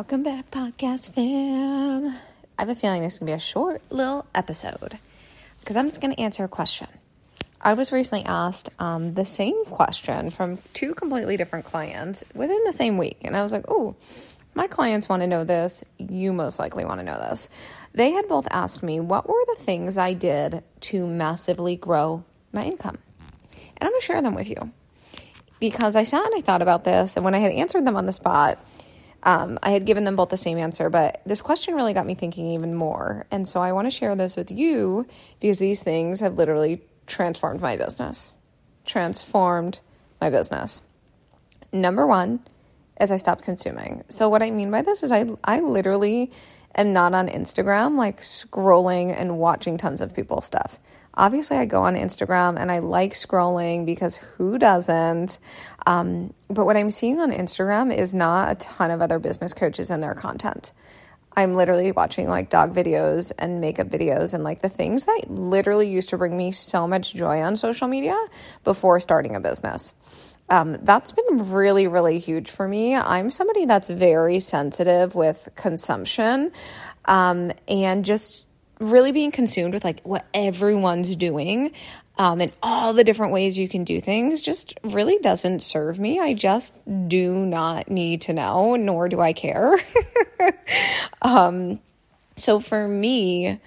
Welcome back, podcast fam. I have a feeling this is going to be a short little episode because I'm just going to answer a question. I was recently asked um, the same question from two completely different clients within the same week. And I was like, oh, my clients want to know this. You most likely want to know this. They had both asked me what were the things I did to massively grow my income. And I'm going to share them with you because I sat and I thought about this. And when I had answered them on the spot, um, I had given them both the same answer, but this question really got me thinking even more. And so I want to share this with you because these things have literally transformed my business. Transformed my business. Number one is I stopped consuming. So, what I mean by this is I, I literally am not on Instagram, like scrolling and watching tons of people's stuff. Obviously, I go on Instagram and I like scrolling because who doesn't? Um, but what I'm seeing on Instagram is not a ton of other business coaches and their content. I'm literally watching like dog videos and makeup videos and like the things that literally used to bring me so much joy on social media before starting a business. Um, that's been really, really huge for me. I'm somebody that's very sensitive with consumption um, and just really being consumed with like what everyone's doing um, and all the different ways you can do things just really doesn't serve me. I just do not need to know, nor do I care. um, so for me,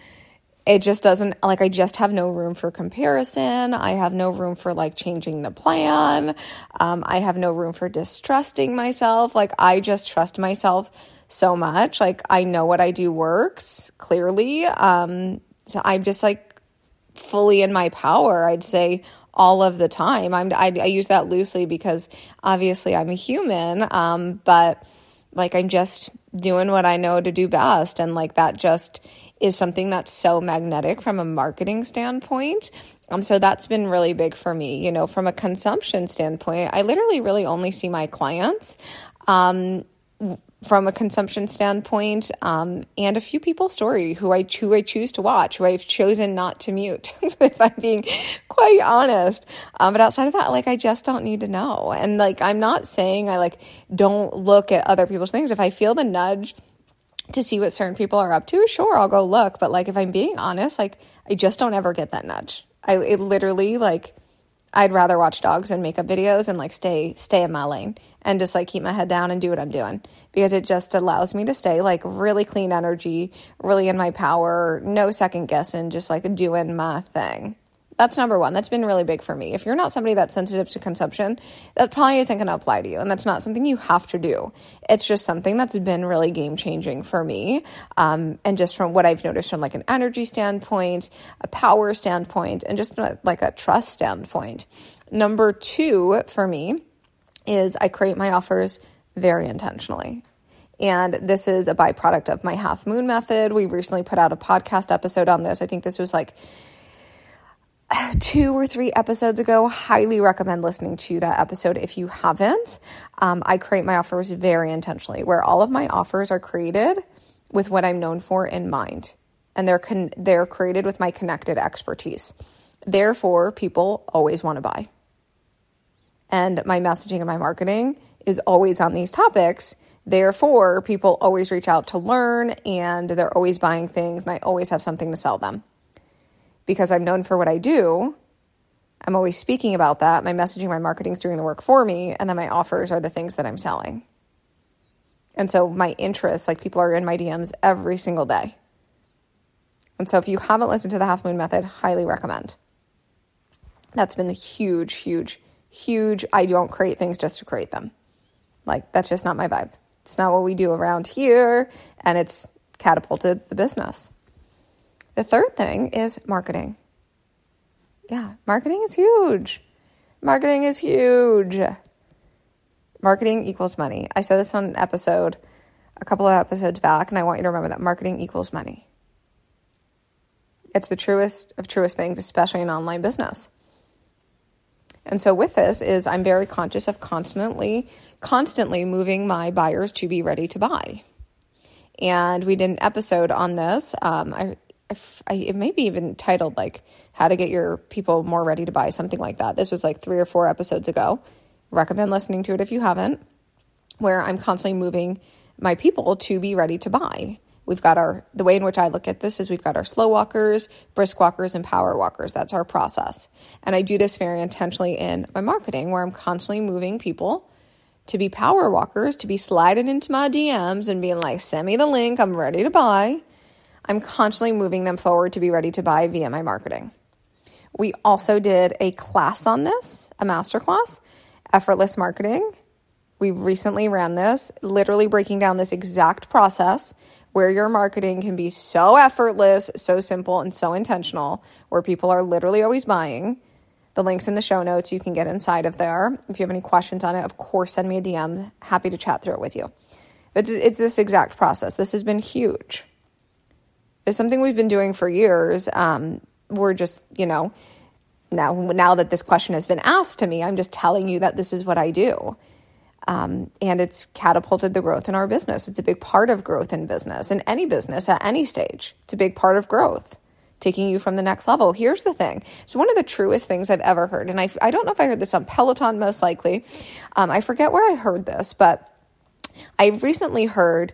it just doesn't like I just have no room for comparison. I have no room for like changing the plan. Um, I have no room for distrusting myself. Like I just trust myself so much. Like I know what I do works clearly. Um, so I'm just like fully in my power. I'd say all of the time. I'm I, I use that loosely because obviously I'm a human. Um, but like I'm just doing what I know to do best, and like that just is something that's so magnetic from a marketing standpoint. Um, so that's been really big for me. You know, from a consumption standpoint, I literally really only see my clients. Um, from a consumption standpoint, um, and a few people's story who I who I choose to watch, who I've chosen not to mute, if I'm being quite honest. Um, but outside of that, like I just don't need to know. And like I'm not saying I like don't look at other people's things. If I feel the nudge to see what certain people are up to, sure, I'll go look. But like if I'm being honest, like I just don't ever get that nudge. I it literally like I'd rather watch dogs and makeup videos and like stay stay in my lane and just like keep my head down and do what I'm doing because it just allows me to stay like really clean energy, really in my power, no second guessing, just like doing my thing. That's number one. That's been really big for me. If you're not somebody that's sensitive to consumption, that probably isn't going to apply to you. And that's not something you have to do. It's just something that's been really game changing for me. Um, and just from what I've noticed from like an energy standpoint, a power standpoint, and just like a trust standpoint. Number two for me is I create my offers very intentionally. And this is a byproduct of my half moon method. We recently put out a podcast episode on this. I think this was like two or three episodes ago. Highly recommend listening to that episode if you haven't. Um, I create my offers very intentionally, where all of my offers are created with what I'm known for in mind, and they're con- they're created with my connected expertise. Therefore, people always want to buy, and my messaging and my marketing is always on these topics. Therefore, people always reach out to learn, and they're always buying things, and I always have something to sell them because I'm known for what I do, I'm always speaking about that. My messaging, my marketing is doing the work for me, and then my offers are the things that I'm selling. And so my interests, like people are in my DMs every single day. And so if you haven't listened to the half moon method, highly recommend. That's been a huge, huge, huge. I don't create things just to create them. Like that's just not my vibe. It's not what we do around here, and it's catapulted the business. The third thing is marketing. Yeah, marketing is huge. Marketing is huge. Marketing equals money. I said this on an episode a couple of episodes back, and I want you to remember that marketing equals money. It's the truest of truest things, especially in online business. And so with this is I'm very conscious of constantly, constantly moving my buyers to be ready to buy. And we did an episode on this. Um, I, I, it may be even titled like how to get your people more ready to buy, something like that. This was like three or four episodes ago. Recommend listening to it if you haven't, where I'm constantly moving my people to be ready to buy. We've got our, the way in which I look at this is we've got our slow walkers, brisk walkers, and power walkers. That's our process. And I do this very intentionally in my marketing where I'm constantly moving people to be power walkers, to be sliding into my DMs and being like, send me the link, I'm ready to buy. I'm constantly moving them forward to be ready to buy via my marketing. We also did a class on this, a master class, effortless marketing. We recently ran this, literally breaking down this exact process where your marketing can be so effortless, so simple, and so intentional, where people are literally always buying. The link's in the show notes. You can get inside of there. If you have any questions on it, of course, send me a DM. Happy to chat through it with you. But it's this exact process. This has been huge. It's something we've been doing for years. Um, we're just, you know, now now that this question has been asked to me, I'm just telling you that this is what I do. Um, and it's catapulted the growth in our business. It's a big part of growth in business, in any business at any stage. It's a big part of growth, taking you from the next level. Here's the thing. So, one of the truest things I've ever heard, and I, I don't know if I heard this on Peloton, most likely. Um, I forget where I heard this, but I recently heard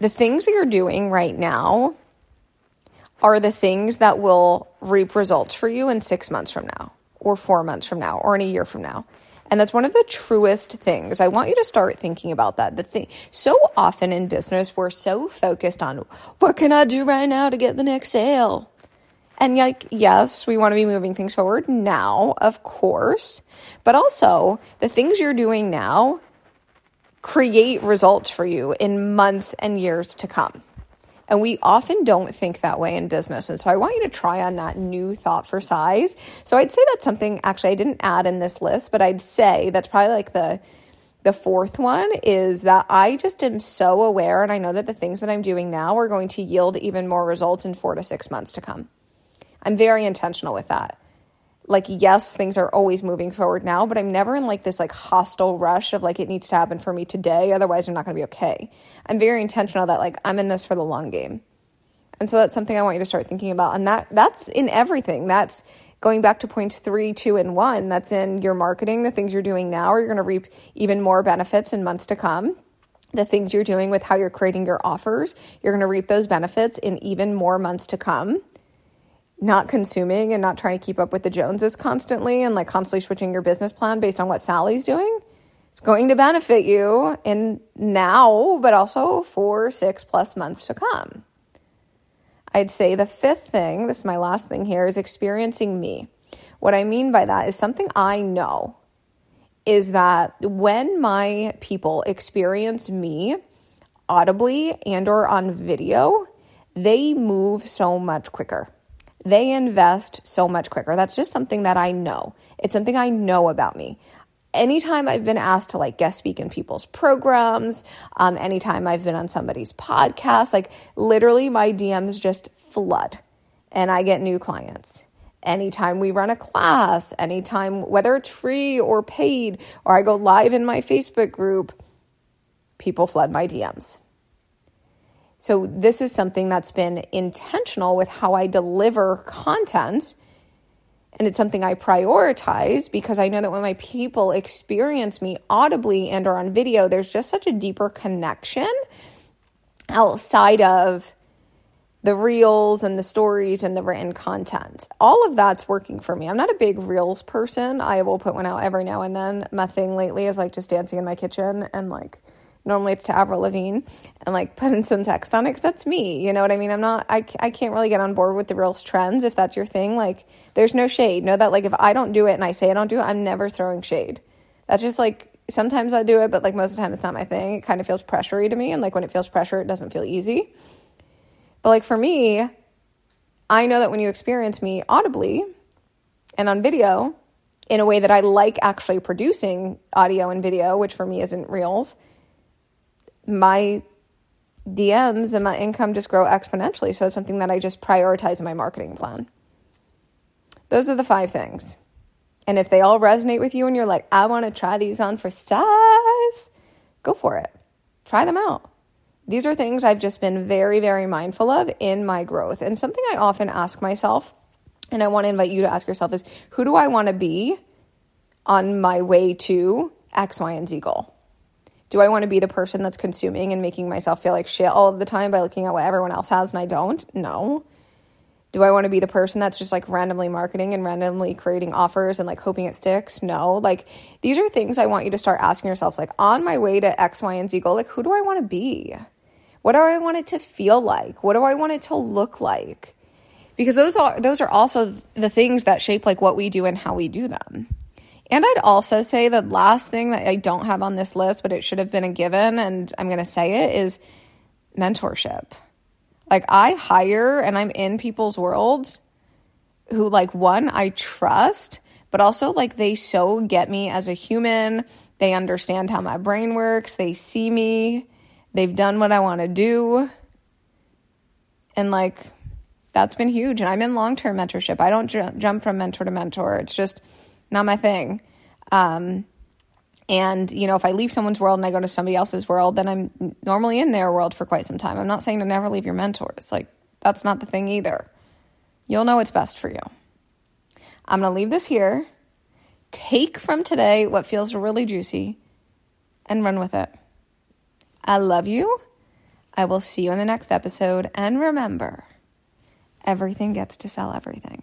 the things that you're doing right now are the things that will reap results for you in six months from now, or four months from now, or in a year from now. And that's one of the truest things. I want you to start thinking about that. The thing so often in business, we're so focused on what can I do right now to get the next sale? And like, yes, we want to be moving things forward now, of course, but also the things you're doing now create results for you in months and years to come. And we often don't think that way in business. And so I want you to try on that new thought for size. So I'd say that's something actually I didn't add in this list, but I'd say that's probably like the the fourth one is that I just am so aware and I know that the things that I'm doing now are going to yield even more results in 4 to 6 months to come. I'm very intentional with that like yes things are always moving forward now but i'm never in like this like hostile rush of like it needs to happen for me today otherwise i'm not going to be okay. I'm very intentional that like i'm in this for the long game. And so that's something i want you to start thinking about and that that's in everything. That's going back to points three two and one. That's in your marketing the things you're doing now are you're going to reap even more benefits in months to come. The things you're doing with how you're creating your offers you're going to reap those benefits in even more months to come not consuming and not trying to keep up with the Joneses constantly and like constantly switching your business plan based on what Sally's doing, it's going to benefit you in now, but also for six plus months to come. I'd say the fifth thing, this is my last thing here, is experiencing me. What I mean by that is something I know is that when my people experience me audibly and or on video, they move so much quicker they invest so much quicker. That's just something that I know. It's something I know about me. Anytime I've been asked to like guest speak in people's programs, um, anytime I've been on somebody's podcast, like literally my DMs just flood and I get new clients. Anytime we run a class, anytime, whether it's free or paid, or I go live in my Facebook group, people flood my DMs. So, this is something that's been intentional with how I deliver content. And it's something I prioritize because I know that when my people experience me audibly and or on video, there's just such a deeper connection outside of the reels and the stories and the written content. All of that's working for me. I'm not a big reels person. I will put one out every now and then. My thing lately is like just dancing in my kitchen and like normally it's to Avril Lavigne and like putting some text on it because that's me. You know what I mean? I'm not, I, I can't really get on board with the reels trends if that's your thing. Like, there's no shade. Know that, like, if I don't do it and I say I don't do it, I'm never throwing shade. That's just like, sometimes I do it, but like most of the time it's not my thing. It kind of feels pressury to me. And like when it feels pressure, it doesn't feel easy. But like for me, I know that when you experience me audibly and on video in a way that I like actually producing audio and video, which for me isn't reels, my DMs and my income just grow exponentially. So it's something that I just prioritize in my marketing plan. Those are the five things. And if they all resonate with you and you're like, I want to try these on for size, go for it. Try them out. These are things I've just been very, very mindful of in my growth. And something I often ask myself, and I want to invite you to ask yourself, is who do I want to be on my way to X, Y, and Z goal? Do I want to be the person that's consuming and making myself feel like shit all of the time by looking at what everyone else has and I don't? No. Do I want to be the person that's just like randomly marketing and randomly creating offers and like hoping it sticks? No. Like these are things I want you to start asking yourselves like on my way to X, Y, and Z goal, like who do I want to be? What do I want it to feel like? What do I want it to look like? Because those are those are also the things that shape like what we do and how we do them. And I'd also say the last thing that I don't have on this list, but it should have been a given, and I'm going to say it, is mentorship. Like, I hire and I'm in people's worlds who, like, one, I trust, but also, like, they so get me as a human. They understand how my brain works, they see me, they've done what I want to do. And, like, that's been huge. And I'm in long term mentorship. I don't ju- jump from mentor to mentor. It's just, not my thing. Um, and, you know, if I leave someone's world and I go to somebody else's world, then I'm normally in their world for quite some time. I'm not saying to never leave your mentors. Like, that's not the thing either. You'll know what's best for you. I'm going to leave this here. Take from today what feels really juicy and run with it. I love you. I will see you in the next episode. And remember, everything gets to sell everything.